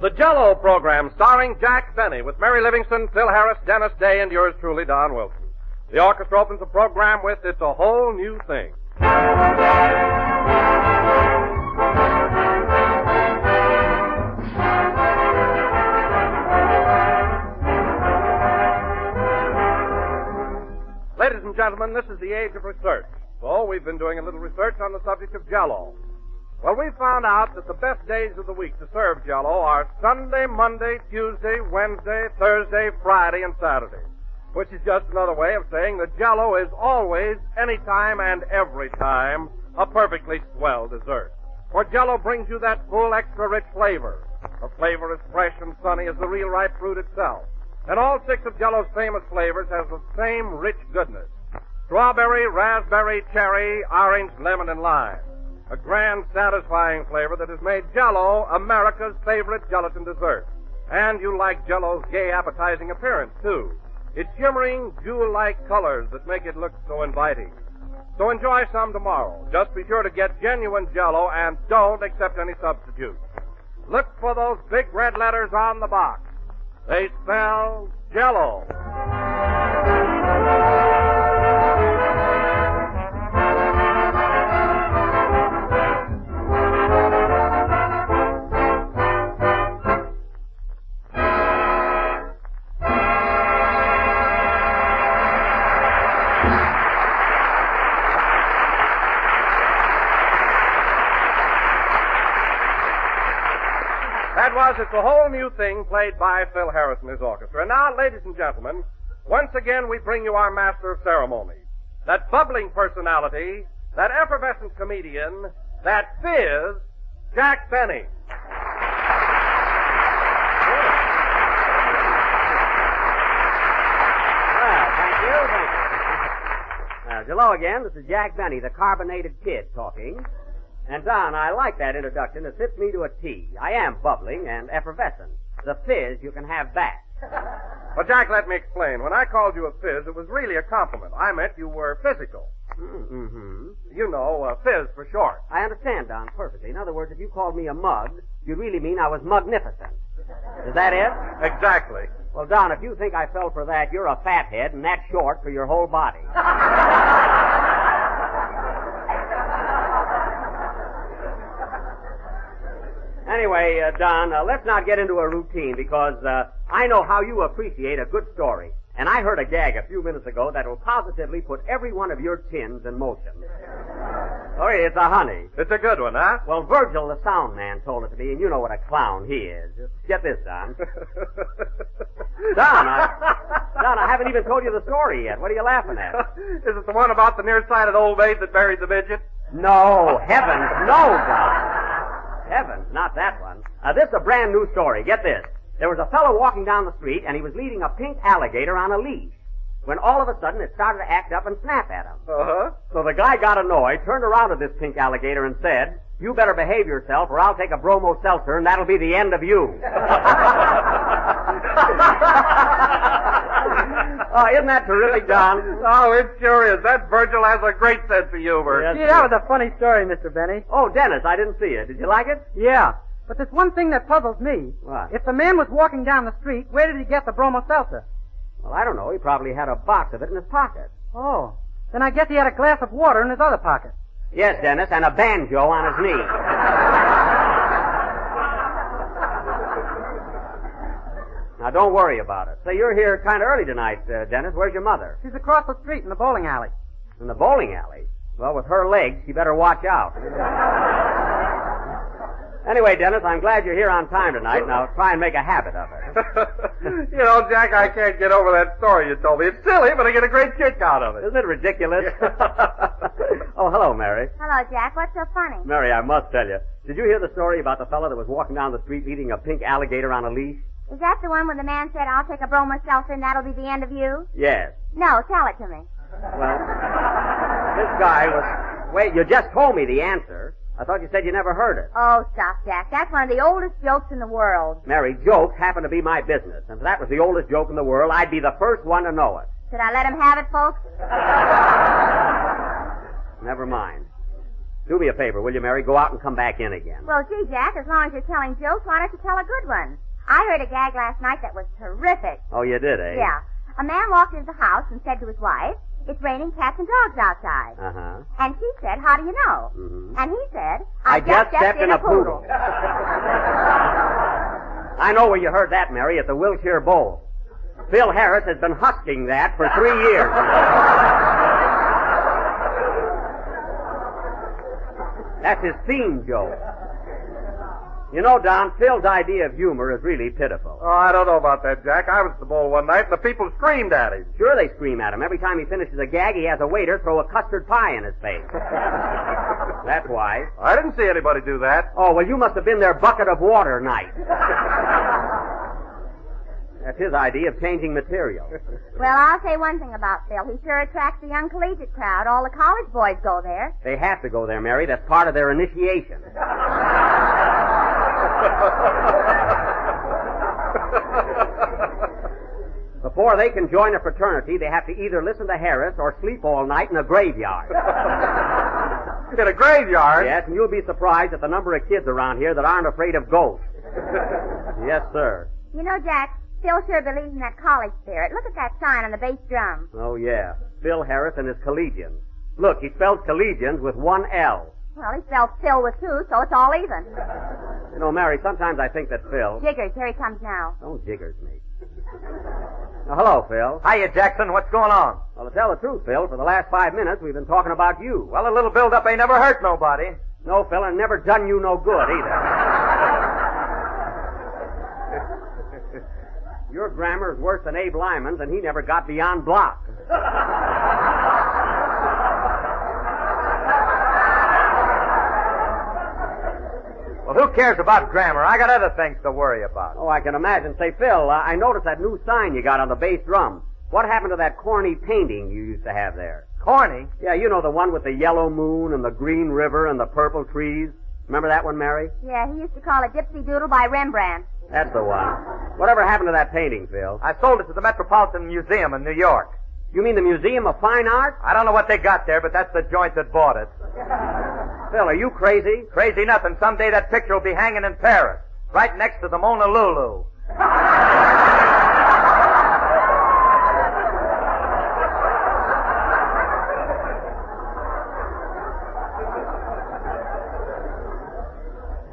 The Jello program starring Jack Benny with Mary Livingstone, Phil Harris, Dennis Day, and yours truly, Don Wilson. The orchestra opens the program with It's a Whole New Thing. Ladies and gentlemen, this is the age of research. So we've been doing a little research on the subject of Jello. Well, we found out that the best days of the week to serve Jello are Sunday, Monday, Tuesday, Wednesday, Thursday, Friday, and Saturday. Which is just another way of saying that Jello is always, anytime, and every time a perfectly swell dessert. For Jello brings you that full, extra rich flavor. A flavor as fresh and sunny as the real ripe fruit itself. And all six of Jello's famous flavors have the same rich goodness. Strawberry, raspberry, cherry, orange, lemon, and lime. A grand, satisfying flavor that has made Jello America's favorite gelatin dessert. And you like Jello's gay, appetizing appearance, too. Its shimmering, jewel-like colors that make it look so inviting. So enjoy some tomorrow. Just be sure to get genuine Jello and don't accept any substitutes. Look for those big red letters on the box. They spell Jello. Whole New Thing played by Phil Harris and his orchestra. And now, ladies and gentlemen, once again we bring you our master of ceremonies. That bubbling personality, that effervescent comedian, that fizz, Jack Benny. Well, thank you, hello again. This is Jack Benny, the carbonated kid, talking. And Don, I like that introduction. It fits me to a T. I am bubbling and effervescent. The fizz you can have back. Well, Jack, let me explain. When I called you a fizz, it was really a compliment. I meant you were physical. Mm-hmm. You know, uh, fizz for short. I understand, Don, perfectly. In other words, if you called me a mug, you really mean I was magnificent. Is that it? Exactly. Well, Don, if you think I fell for that, you're a fathead, and that's short for your whole body. Anyway, uh, Don, uh, let's not get into a routine because uh, I know how you appreciate a good story. And I heard a gag a few minutes ago that will positively put every one of your tins in motion. Sorry, it's a honey. It's a good one, huh? Well, Virgil, the sound man, told it to me, and you know what a clown he is. Get this, Don. Don, I, Don, I haven't even told you the story yet. What are you laughing at? Is it the one about the nearsighted old maid that buried the midget? No, heavens, no, Don. Heavens, not that one. Uh, this is a brand new story. Get this. There was a fellow walking down the street, and he was leading a pink alligator on a leash. When all of a sudden it started to act up and snap at him. Uh-huh. So the guy got annoyed, turned around to this pink alligator and said, You better behave yourself or I'll take a bromo seltzer and that'll be the end of you. oh, isn't that terrific, Don? Oh, it sure is. That Virgil has a great sense of humor. Yes. Gee, that was a funny story, Mr. Benny. Oh, Dennis, I didn't see it. Did you like it? Yeah. But there's one thing that puzzles me. What? If the man was walking down the street, where did he get the bromo seltzer? Well, I don't know. He probably had a box of it in his pocket. Oh. Then I guess he had a glass of water in his other pocket. Yes, Dennis, and a banjo on his knee. now, don't worry about it. Say, you're here kind of early tonight, uh, Dennis. Where's your mother? She's across the street in the bowling alley. In the bowling alley. Well, with her legs, she better watch out. Anyway, Dennis, I'm glad you're here on time tonight. Now, try and make a habit of it. you know, Jack, I can't get over that story you told me. It's silly, but I get a great kick out of it. Isn't it ridiculous? oh, hello, Mary. Hello, Jack. What's so funny? Mary, I must tell you. Did you hear the story about the fellow that was walking down the street leading a pink alligator on a leash? Is that the one where the man said, I'll take a bromo seltzer and that'll be the end of you? Yes. No, tell it to me. Well, this guy was. Wait, you just told me the answer. I thought you said you never heard it. Oh, stop, Jack. That's one of the oldest jokes in the world. Mary, jokes happen to be my business. And if that was the oldest joke in the world, I'd be the first one to know it. Should I let him have it, folks? Never mind. Do me a favor, will you, Mary? Go out and come back in again. Well, gee, Jack, as long as you're telling jokes, why don't you tell a good one? I heard a gag last night that was terrific. Oh, you did, eh? Yeah. A man walked into the house and said to his wife, It's raining cats and dogs outside. Uh huh. And she said, How do you know? Mm-hmm. And he said, I just stepped in a poodle. I know where you heard that, Mary, at the Wilshire Bowl. Phil Harris has been husking that for three years. That's his theme joke. You know, Don, Phil's idea of humor is really pitiful. Oh, I don't know about that, Jack. I was at the bowl one night and the people screamed at him. Sure, they scream at him. Every time he finishes a gag, he has a waiter throw a custard pie in his face. That's why. I didn't see anybody do that. Oh, well, you must have been their bucket of water night. That's his idea of changing material. Well, I'll say one thing about Phil. He sure attracts the young collegiate crowd. All the college boys go there. They have to go there, Mary. That's part of their initiation. Before they can join a fraternity, they have to either listen to Harris or sleep all night in a graveyard. In a graveyard? yes, and you'll be surprised at the number of kids around here that aren't afraid of ghosts. yes, sir. You know, Jack, Phil sure believes in that college spirit. Look at that sign on the bass drum. Oh, yeah. Phil Harris and his collegians. Look, he spells collegians with one L. Well, he spells Phil with two, so it's all even. You know, Mary, sometimes I think that Phil. Jiggers, here he comes now. Don't jiggers me. Now, hello, Phil. Hiya, Jackson. What's going on? Well, to tell the truth, Phil, for the last five minutes we've been talking about you. Well, a little build-up ain't never hurt nobody. No, Phil, and never done you no good either. Your grammar is worse than Abe Lyman's, and he never got beyond block. Well, who cares about grammar? I got other things to worry about. Oh, I can imagine. Say, Phil, uh, I noticed that new sign you got on the bass drum. What happened to that corny painting you used to have there? Corny? Yeah, you know the one with the yellow moon and the green river and the purple trees. Remember that one, Mary? Yeah, he used to call it Gypsy Doodle by Rembrandt. That's the one. Whatever happened to that painting, Phil? I sold it to the Metropolitan Museum in New York. You mean the Museum of Fine Art? I don't know what they got there, but that's the joint that bought it. Phil, are you crazy? Crazy nothing. Someday that picture will be hanging in Paris, right next to the Mona Lulu.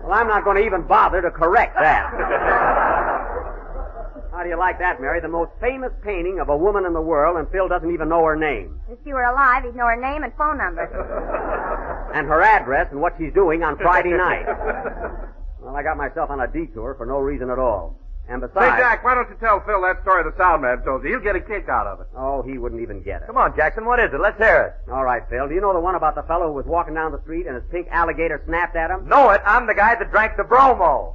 Well, I'm not going to even bother to correct that. How do you like that, Mary? The most famous painting of a woman in the world, and Phil doesn't even know her name. If she were alive, he'd know her name and phone number. And her address and what she's doing on Friday night. Well, I got myself on a detour for no reason at all. And besides. Hey, Jack, why don't you tell Phil that story the sound man told you? He'll get a kick out of it. Oh, he wouldn't even get it. Come on, Jackson. What is it? Let's hear it. All right, Phil. Do you know the one about the fellow who was walking down the street and his pink alligator snapped at him? Know it. I'm the guy that drank the bromo.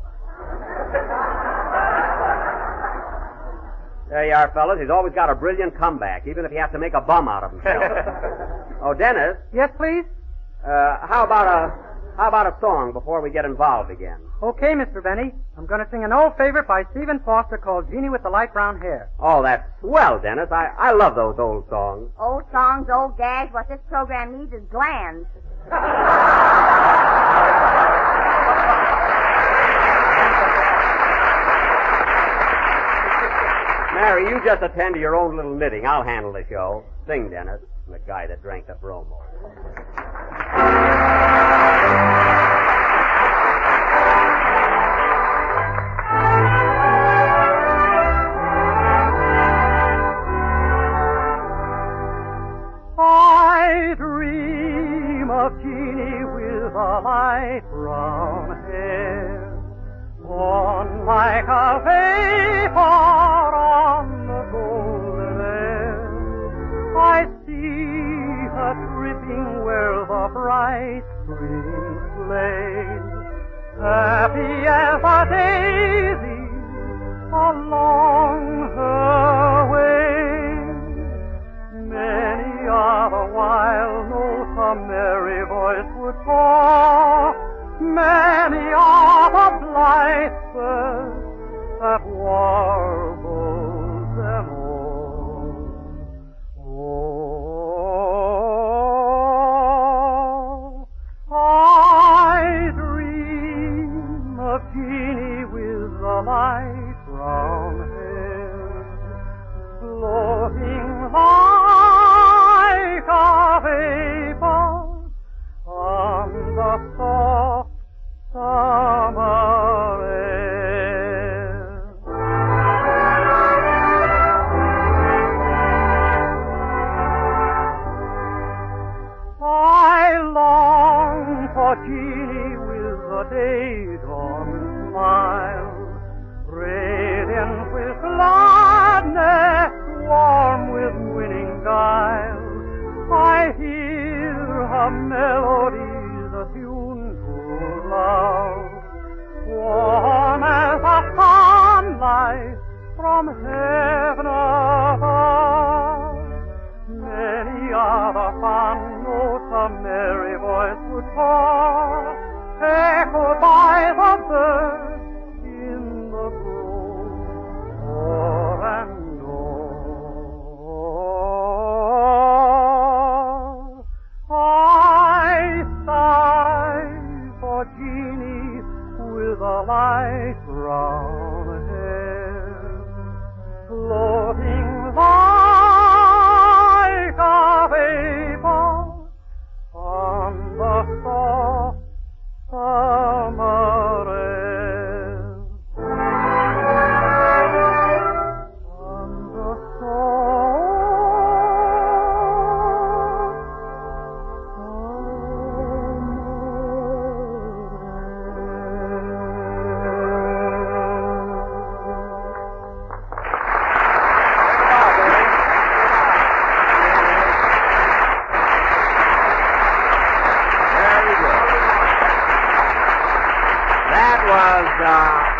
There you are, fellas. He's always got a brilliant comeback, even if he has to make a bum out of himself. oh, Dennis, Yes, please? Uh, how about a how about a song before we get involved again? Okay, Mr. Benny. I'm going to sing an old favorite by Stephen Foster called Jeanie with the Light Brown Hair. Oh, that's swell, Dennis. I, I love those old songs. Old songs, old gags. What this program needs is glands. Mary, you just attend to your own little knitting. I'll handle the show. Sing, Dennis. The guy that drank the bromo. Spring happy as a daisy along her way. Many are the wild notes a merry voice would call. Many are the blithe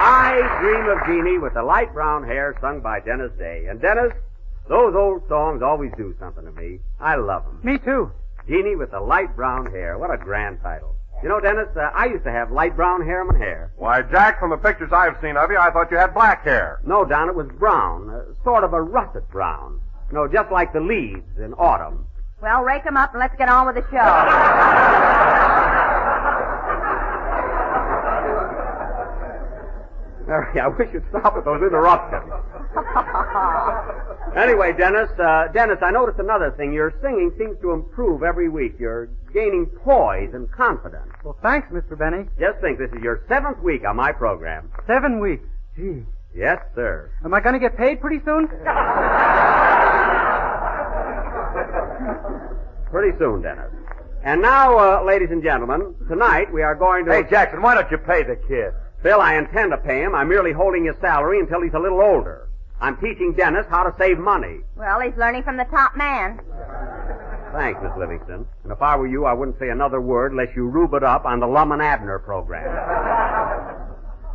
I Dream of Jeanie with the light brown hair sung by Dennis Day. And Dennis, those old songs always do something to me. I love them. Me too. Jeanie with the light brown hair. What a grand title. You know, Dennis, uh, I used to have light brown hair in my hair. Why, Jack, from the pictures I've seen of you, I thought you had black hair. No, Don, it was brown. Uh, sort of a russet brown. You know, just like the leaves in autumn. Well, rake 'em up and let's get on with the show. Mary, I wish you'd stop with those interruptions. anyway, Dennis, uh, Dennis, I noticed another thing. Your singing seems to improve every week. You're gaining poise and confidence. Well, thanks, Mr. Benny. Just think, this is your seventh week on my program. Seven weeks. Gee. Yes, sir. Am I going to get paid pretty soon? Pretty soon, Dennis. And now, uh, ladies and gentlemen, tonight we are going to... Hey, Jackson, why don't you pay the kid? Bill, I intend to pay him. I'm merely holding his salary until he's a little older. I'm teaching Dennis how to save money. well, he's learning from the top man. Thanks, Miss Livingstone. And if I were you, I wouldn't say another word unless you rube it up on the Lum and Abner program.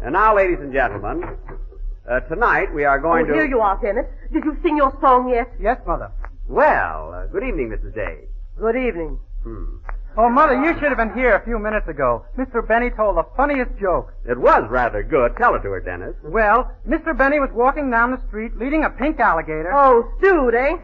and now, ladies and gentlemen, uh, tonight we are going oh, to... here you are, Dennis. Did you sing your song yet? Yes, Mother. Well, uh, good evening, Mrs. Day. Good evening. Hmm. Oh, Mother, you should have been here a few minutes ago. Mr. Benny told the funniest joke. It was rather good. Tell it to her, Dennis. Well, Mr. Benny was walking down the street leading a pink alligator. Oh, stewed, eh?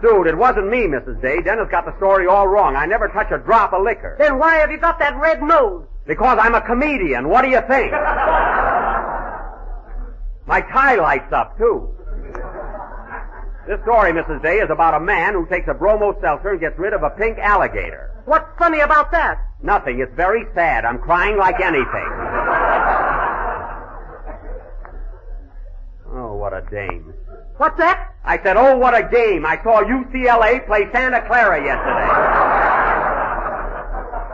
Dude, it wasn't me, Mrs. Day. Dennis got the story all wrong. I never touch a drop of liquor. Then why have you got that red nose? Because I'm a comedian. What do you think? My tie lights up, too. This story, Mrs. Day, is about a man who takes a bromo seltzer and gets rid of a pink alligator. What's funny about that? Nothing. It's very sad. I'm crying like anything. Oh, what a dame. What's that? I said, oh, what a game. I saw UCLA play Santa Clara yesterday.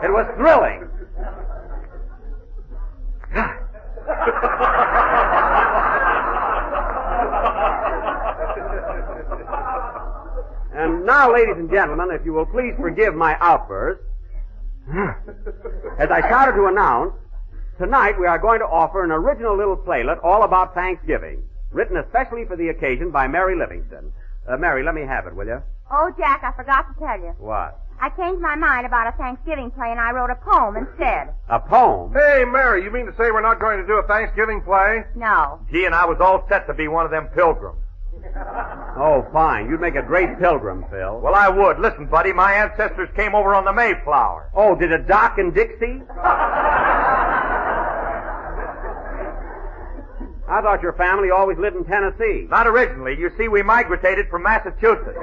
It was thrilling. and now, ladies and gentlemen, if you will please forgive my outburst, as I started to announce, tonight we are going to offer an original little playlet all about Thanksgiving, written especially for the occasion by Mary Livingstone. Uh, Mary, let me have it, will you? Oh, Jack, I forgot to tell you. What? I changed my mind about a Thanksgiving play and I wrote a poem instead. A poem? Hey, Mary, you mean to say we're not going to do a Thanksgiving play? No. Gee, and I was all set to be one of them pilgrims. Oh, fine. You'd make a great pilgrim, Phil. Well, I would. Listen, buddy, my ancestors came over on the Mayflower. Oh, did it dock in Dixie? I thought your family always lived in Tennessee. Not originally. You see, we migrated from Massachusetts.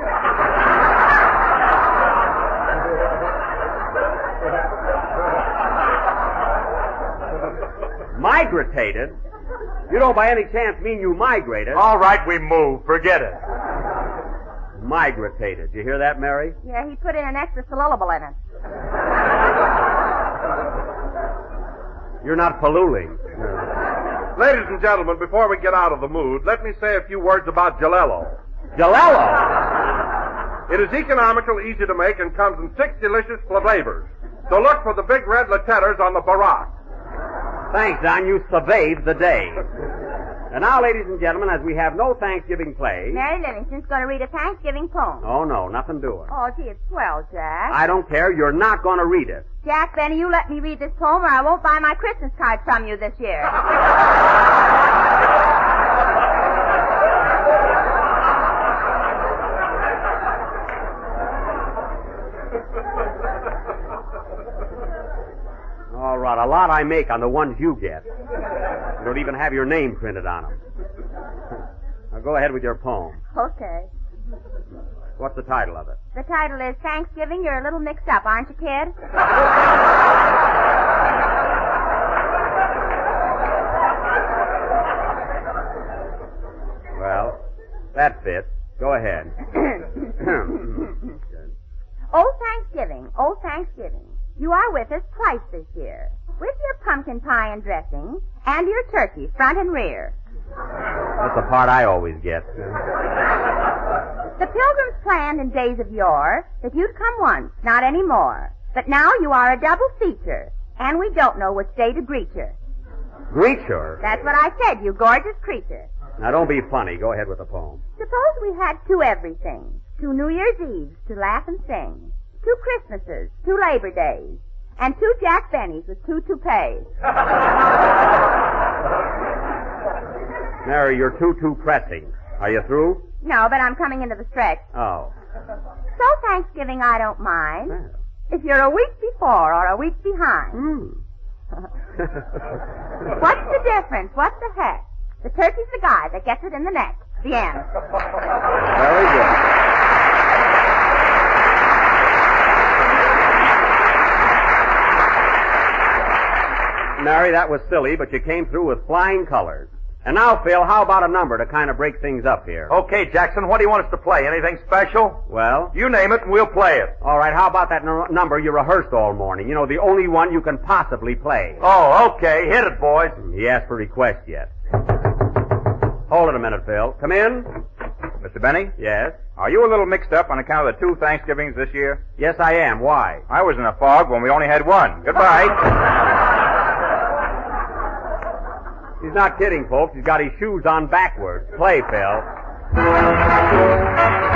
Migrated? You don't by any chance mean you migrated? Eh? All right, we move. Forget it. Migratated. You hear that, Mary? Yeah, he put in an extra syllable in it. You're not palooling. Ladies and gentlemen, before we get out of the mood, let me say a few words about Jalelo. Jalelo! It is economical, easy to make, and comes in six delicious flavors. So look for the big red letters on the barack. Thanks, Don. You surveyed the day. And now, ladies and gentlemen, as we have no Thanksgiving play. Mary Livingstone's going to read a Thanksgiving poem. Oh, no, nothing doing. Oh, gee, it's swell, Jack. I don't care. You're not going to read it. Jack Benny, you let me read this poem or I won't buy my Christmas card from you this year. All right, a lot I make on the ones you get. You don't even have your name printed on them. Now go ahead with your poem. okay. What's the title of it? The title is Thanksgiving. You're a little mixed up, aren't you, kid? Well, that fits. Go ahead. oh, Thanksgiving. Oh, Thanksgiving. You are with us twice this year. With your pumpkin pie and dressing, and your turkey, front and rear. That's the part I always get. The pilgrims planned in days of yore that you'd come once, not any more. But now you are a double feature, and we don't know which day to greet you. Greet her. That's what I said, you gorgeous creature. Now don't be funny. Go ahead with the poem. Suppose we had two everythings, two New Year's Eves to laugh and sing, two Christmases, two Labor Days, and two Jack Bennies with two toupees. Mary, you're too, too pressing. Are you through? No, but I'm coming into the stretch. Oh. So Thanksgiving I don't mind. If you're a week before or a week behind. Hmm. What's the difference? What the heck? The turkey's the guy that gets it in the neck. The end. Very good. Mary, that was silly, but you came through with flying colors. And now, Phil, how about a number to kind of break things up here? Okay, Jackson, what do you want us to play? Anything special? Well, You name it and we'll play it. all right, how about that n- number you rehearsed all morning? You know, the only one you can possibly play. Oh, okay. Hit it, boys. He asked for request yet. Hold it a minute, Phil. Come in. Mr. Benny, Yes. are you a little mixed up on account of the two Thanksgivings this year? Yes, I am. Why? I was in a fog when we only had one. Goodbye. He's not kidding, folks. He's got his shoes on backwards. Play, Phil.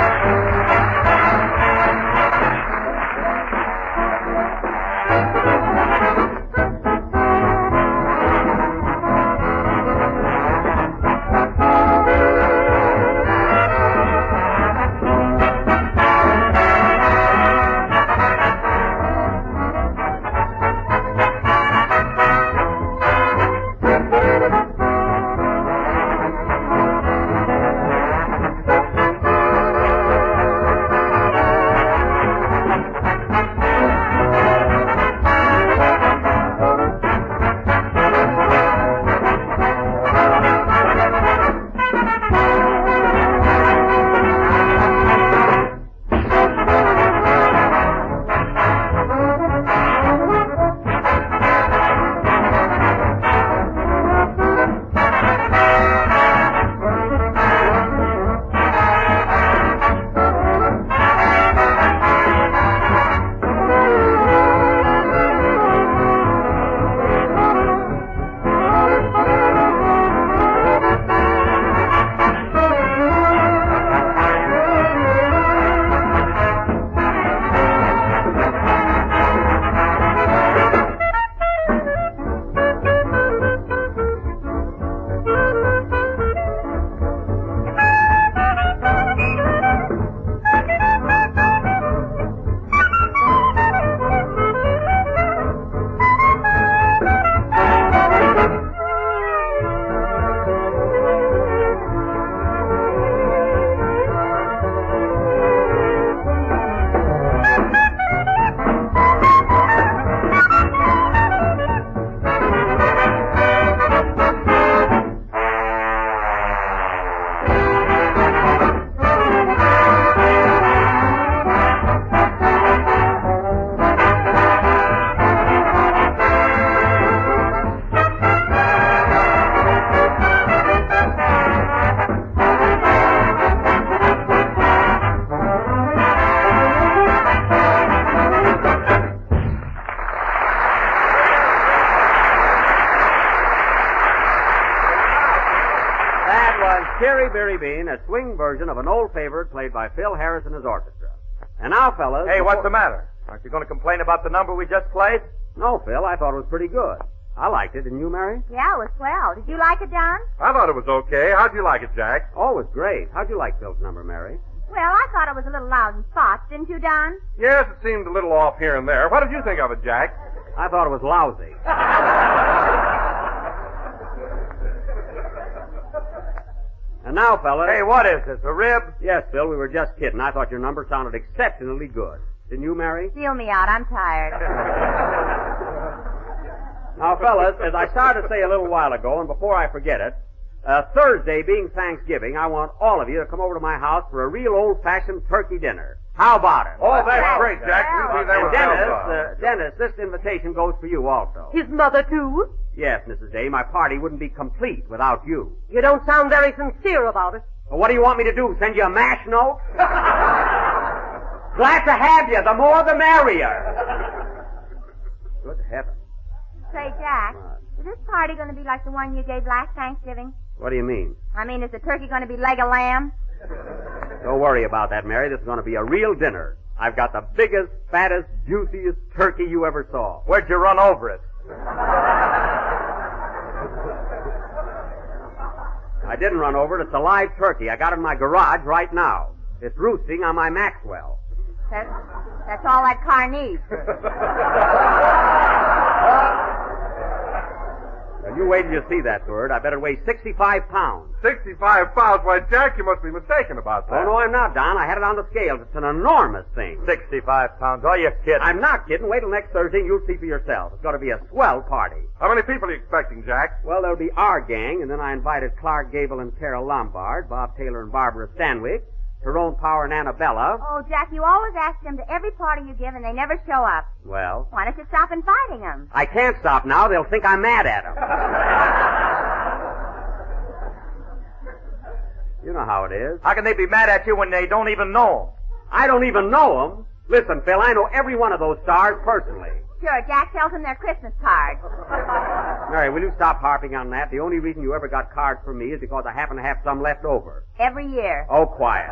Swing version of an old favorite played by Phil Harris and his orchestra. And now, fellas. Hey, what's the matter? Aren't you going to complain about the number we just played? No, Phil, I thought it was pretty good. I liked it, didn't you, Mary? Yeah, it was swell. Did you like it, Don? I thought it was okay. How'd you like it, Jack? Oh, it was great. How'd you like Phil's number, Mary? Well, I thought it was a little loud in spots, didn't you, Don? Yes, it seemed a little off here and there. What did you think of it, Jack? I thought it was lousy. now, fellas. Hey, what is this, a rib? Yes, Phil, we were just kidding. I thought your number sounded exceptionally good. Didn't you, Mary? Feel me out. I'm tired. Now, fellas, as I started to say a little while ago, and before I forget it, uh, Thursday being Thanksgiving, I want all of you to come over to my house for a real old-fashioned turkey dinner. How about it? Oh, that's Well, great, Jack. well. We'll be there and Dennis, uh, Dennis, this invitation goes for you also. His mother, too? Yes, Mrs. Day, my party wouldn't be complete without you. You don't sound very sincere about it. Well, what do you want me to do? Send you a mash note? Glad to have you. The more the merrier. Good heavens. Say, Jack, is this party going to be like the one you gave last Thanksgiving? What do you mean? I mean, is the turkey going to be leg of lamb? Don't worry about that, Mary. This is going to be a real dinner. I've got the biggest, fattest, juiciest turkey you ever saw. Where'd you run over it? I didn't run over it. It's a live turkey. I got it in my garage right now. It's roosting on my Maxwell. That, that's all that car needs. Now, you wait till you see that bird. I bet it weighs 65 pounds. 65 pounds. Why, Jack, you must be mistaken about oh, that. Oh, no, I'm not, Don. I had it on the scales. It's an enormous thing. 65 pounds. Are you kidding? I'm not kidding. Wait till next Thursday and you'll see for yourself. It's going to be a swell party. How many people are you expecting, Jack? Well, there'll be our gang, and then I invited Clark Gable and Carole Lombard, Bob Taylor and Barbara Stanwyck, Tyrone Power and Annabella. Oh, Jack, you always ask them to every party you give, and they never show up. Well, Why don't you stop inviting them? I can't stop now. They'll think I'm mad at them. you know how it is. How can they be mad at you when they don't even know 'em? I don't even know them. Listen, Phil, I know every one of those stars personally. Sure, Jack sells them their Christmas cards. Mary, will you stop harping on that? The only reason you ever got cards from me is because I happen to have some left over. Every year. Oh, quiet.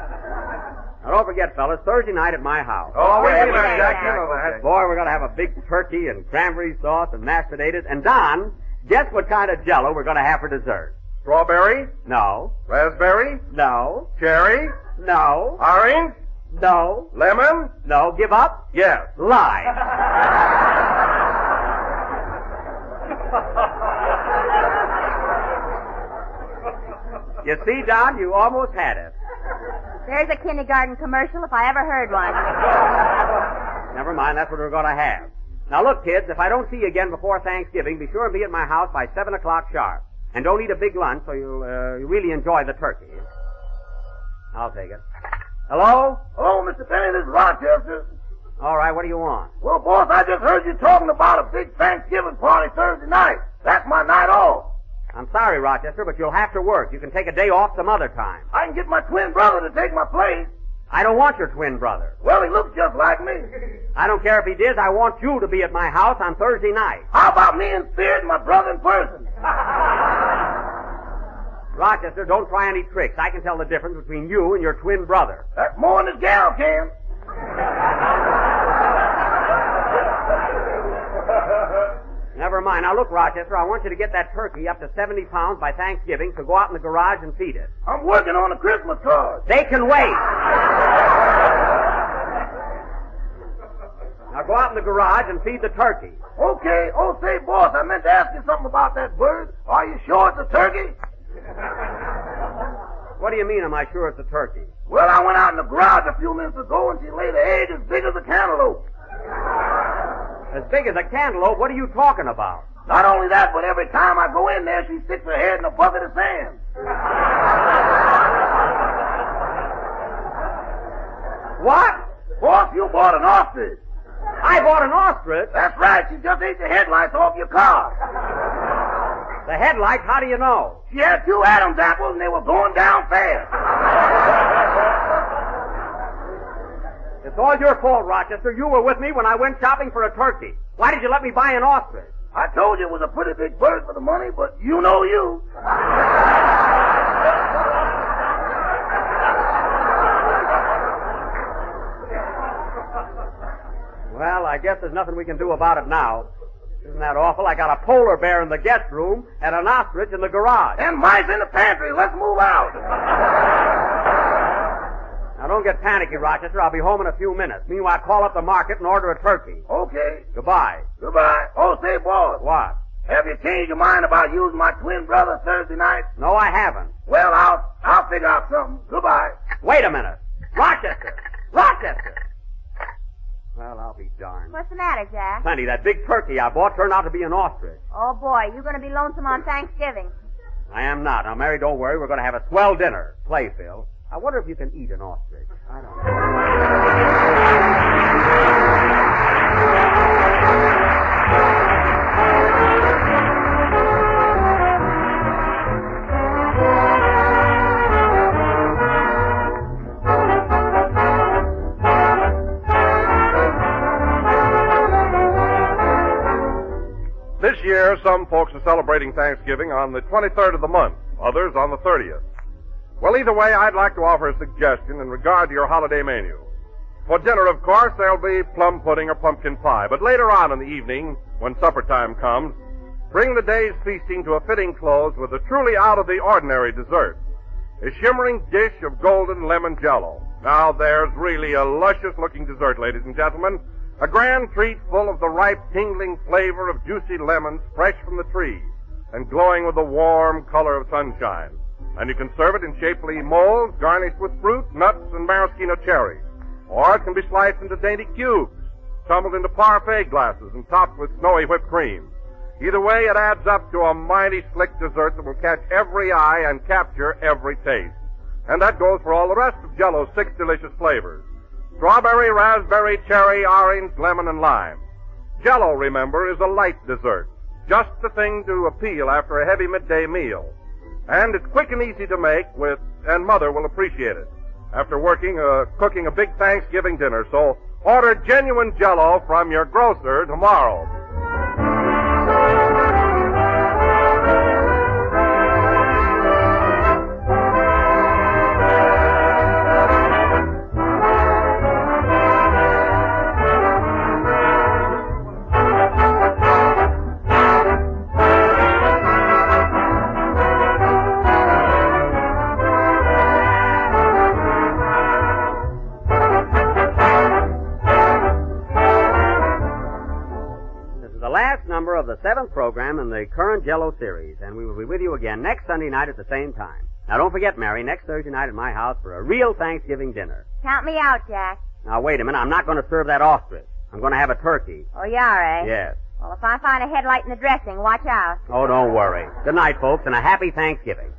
Now, don't forget, fellas, Thursday night at my house. Oh, Okay, we'll be there, Jack. You know that. Boy, we're going to have a big turkey and cranberry sauce and mashed potatoes. And Don, guess what kind of jello we're going to have for dessert? Strawberry, No, raspberry, no, cherry, no, orange, no, lemon. no. Give up? Yes. Lie. you see, Don, you almost had it. There's a kindergarten commercial if I ever heard one. Never mind, that's what we're going to have. Now look, kids, if I don't see you again before Thanksgiving, be sure and be at my house by 7 o'clock sharp. And don't eat a big lunch so you'll uh, really enjoy the turkey. I'll take it. Hello? Hello, Mr. Benny. This is Rochester. All right, what do you want? Well, boss, I just heard you talking about a big Thanksgiving party Thursday night. That's my night off. I'm sorry, Rochester, but you'll have to work. You can take a day off some other time. I can get my twin brother to take my place. I don't want your twin brother. Well, he looks just like me. I don't care if he did. I want you to be at my house on Thursday night. How about me in spirit and my brother in person? Rochester, don't try any tricks. I can tell the difference between you and your twin brother. That's more than this gal can. Never mind. Now look, Rochester, I want you to get that turkey up to 70 pounds by Thanksgiving, so go out in the garage and feed it. I'm working on a Christmas card. They can wait. Now go out in the garage and feed the turkey. Okay. Oh, say, boss, I meant to ask you something about that bird. Are you sure it's a turkey? What do you mean, am I sure it's a turkey? Well, I went out in the garage a few minutes ago and she laid an egg as big as a cantaloupe. As big as a cantaloupe? What are you talking about? Not only that, but every time I go in there, she sticks her head in a bucket of sand. What? Boss, you bought an ostrich. I bought an ostrich. That's right. She just ate the headlights off your car. The headlights, how do you know? She had two Adam's apples and they were going down fast. it's all your fault, Rochester. You were with me when I went shopping for a turkey. Why did you let me buy an ostrich? I told you it was a pretty big bird for the money, but you know you. well, I guess there's nothing we can do about it now. Isn't that awful? I got a polar bear in the guest room and an ostrich in the garage. And mice in the pantry. Let's move out. Now, don't get panicky, Rochester. I'll be home in a few minutes. Meanwhile, call up the market and order a turkey. Okay. Goodbye. Goodbye. Oh, say, boss. What? Have you changed your mind about using my twin brother Thursday night? No, I haven't. Well, I'll I'll figure out something. Goodbye. Wait a minute. Rochester! Rochester! Well, I'll be darned. What's the matter, Jack? Plenty, that big turkey I bought turned out to be an ostrich. Oh, boy, you're going to be lonesome on Thanksgiving. I am not. Now, Mary, don't worry. We're going to have a swell dinner. Play, Phil. I wonder if you can eat an ostrich. I don't know. Some folks are celebrating Thanksgiving on the 23rd of the month, others on the 30th. Well, either way, I'd like to offer a suggestion in regard to your holiday menu. For dinner, of course, there'll be plum pudding or pumpkin pie, but later on in the evening, when supper time comes, bring the day's feasting to a fitting close with a truly out of the ordinary dessert. A shimmering dish of golden lemon jello. Now there's really a luscious looking dessert, ladies and gentlemen. A grand treat full of the ripe, tingling flavor of juicy lemons fresh from the trees and glowing with the warm color of sunshine. And you can serve it in shapely molds garnished with fruit, nuts, and maraschino cherries. Or it can be sliced into dainty cubes, tumbled into parfait glasses, and topped with snowy whipped cream. Either way, it adds up to a mighty slick dessert that will catch every eye and capture every taste. And that goes for all the rest of Jello's six delicious flavors. Strawberry, raspberry, cherry, orange, lemon, and lime. Jello, remember, is a light dessert. Just the thing to appeal after a heavy midday meal. And it's quick and easy to make with, and Mother will appreciate it. After working, uh, cooking a big Thanksgiving dinner, so order genuine Jello from your grocer tomorrow. Last number of the seventh program in the current Jello series, and we will be with you again next Sunday night at the same time. Now, don't forget, Mary, next Thursday night at my house for a real Thanksgiving dinner. Count me out, Jack. Now, wait a minute. I'm not going to serve that ostrich. I'm going to have a turkey. Oh, you are, eh? Yes. Well, if I find a headlight in the dressing, watch out. Oh, don't worry. Good night, folks, and a happy Thanksgiving.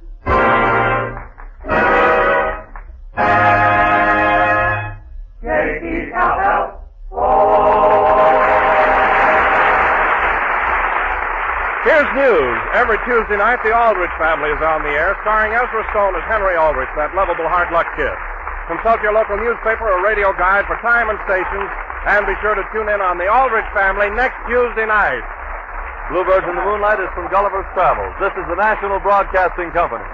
Here's news. Every Tuesday night, the Aldrich family is on the air, starring Ezra Stone as Henry Aldrich, that lovable hard luck kid. Consult your local newspaper or radio guide for time and stations, and be sure to tune in on the Aldrich family next Tuesday night. Bluebirds in the Moonlight is from Gulliver's Travels. This is the National Broadcasting Company.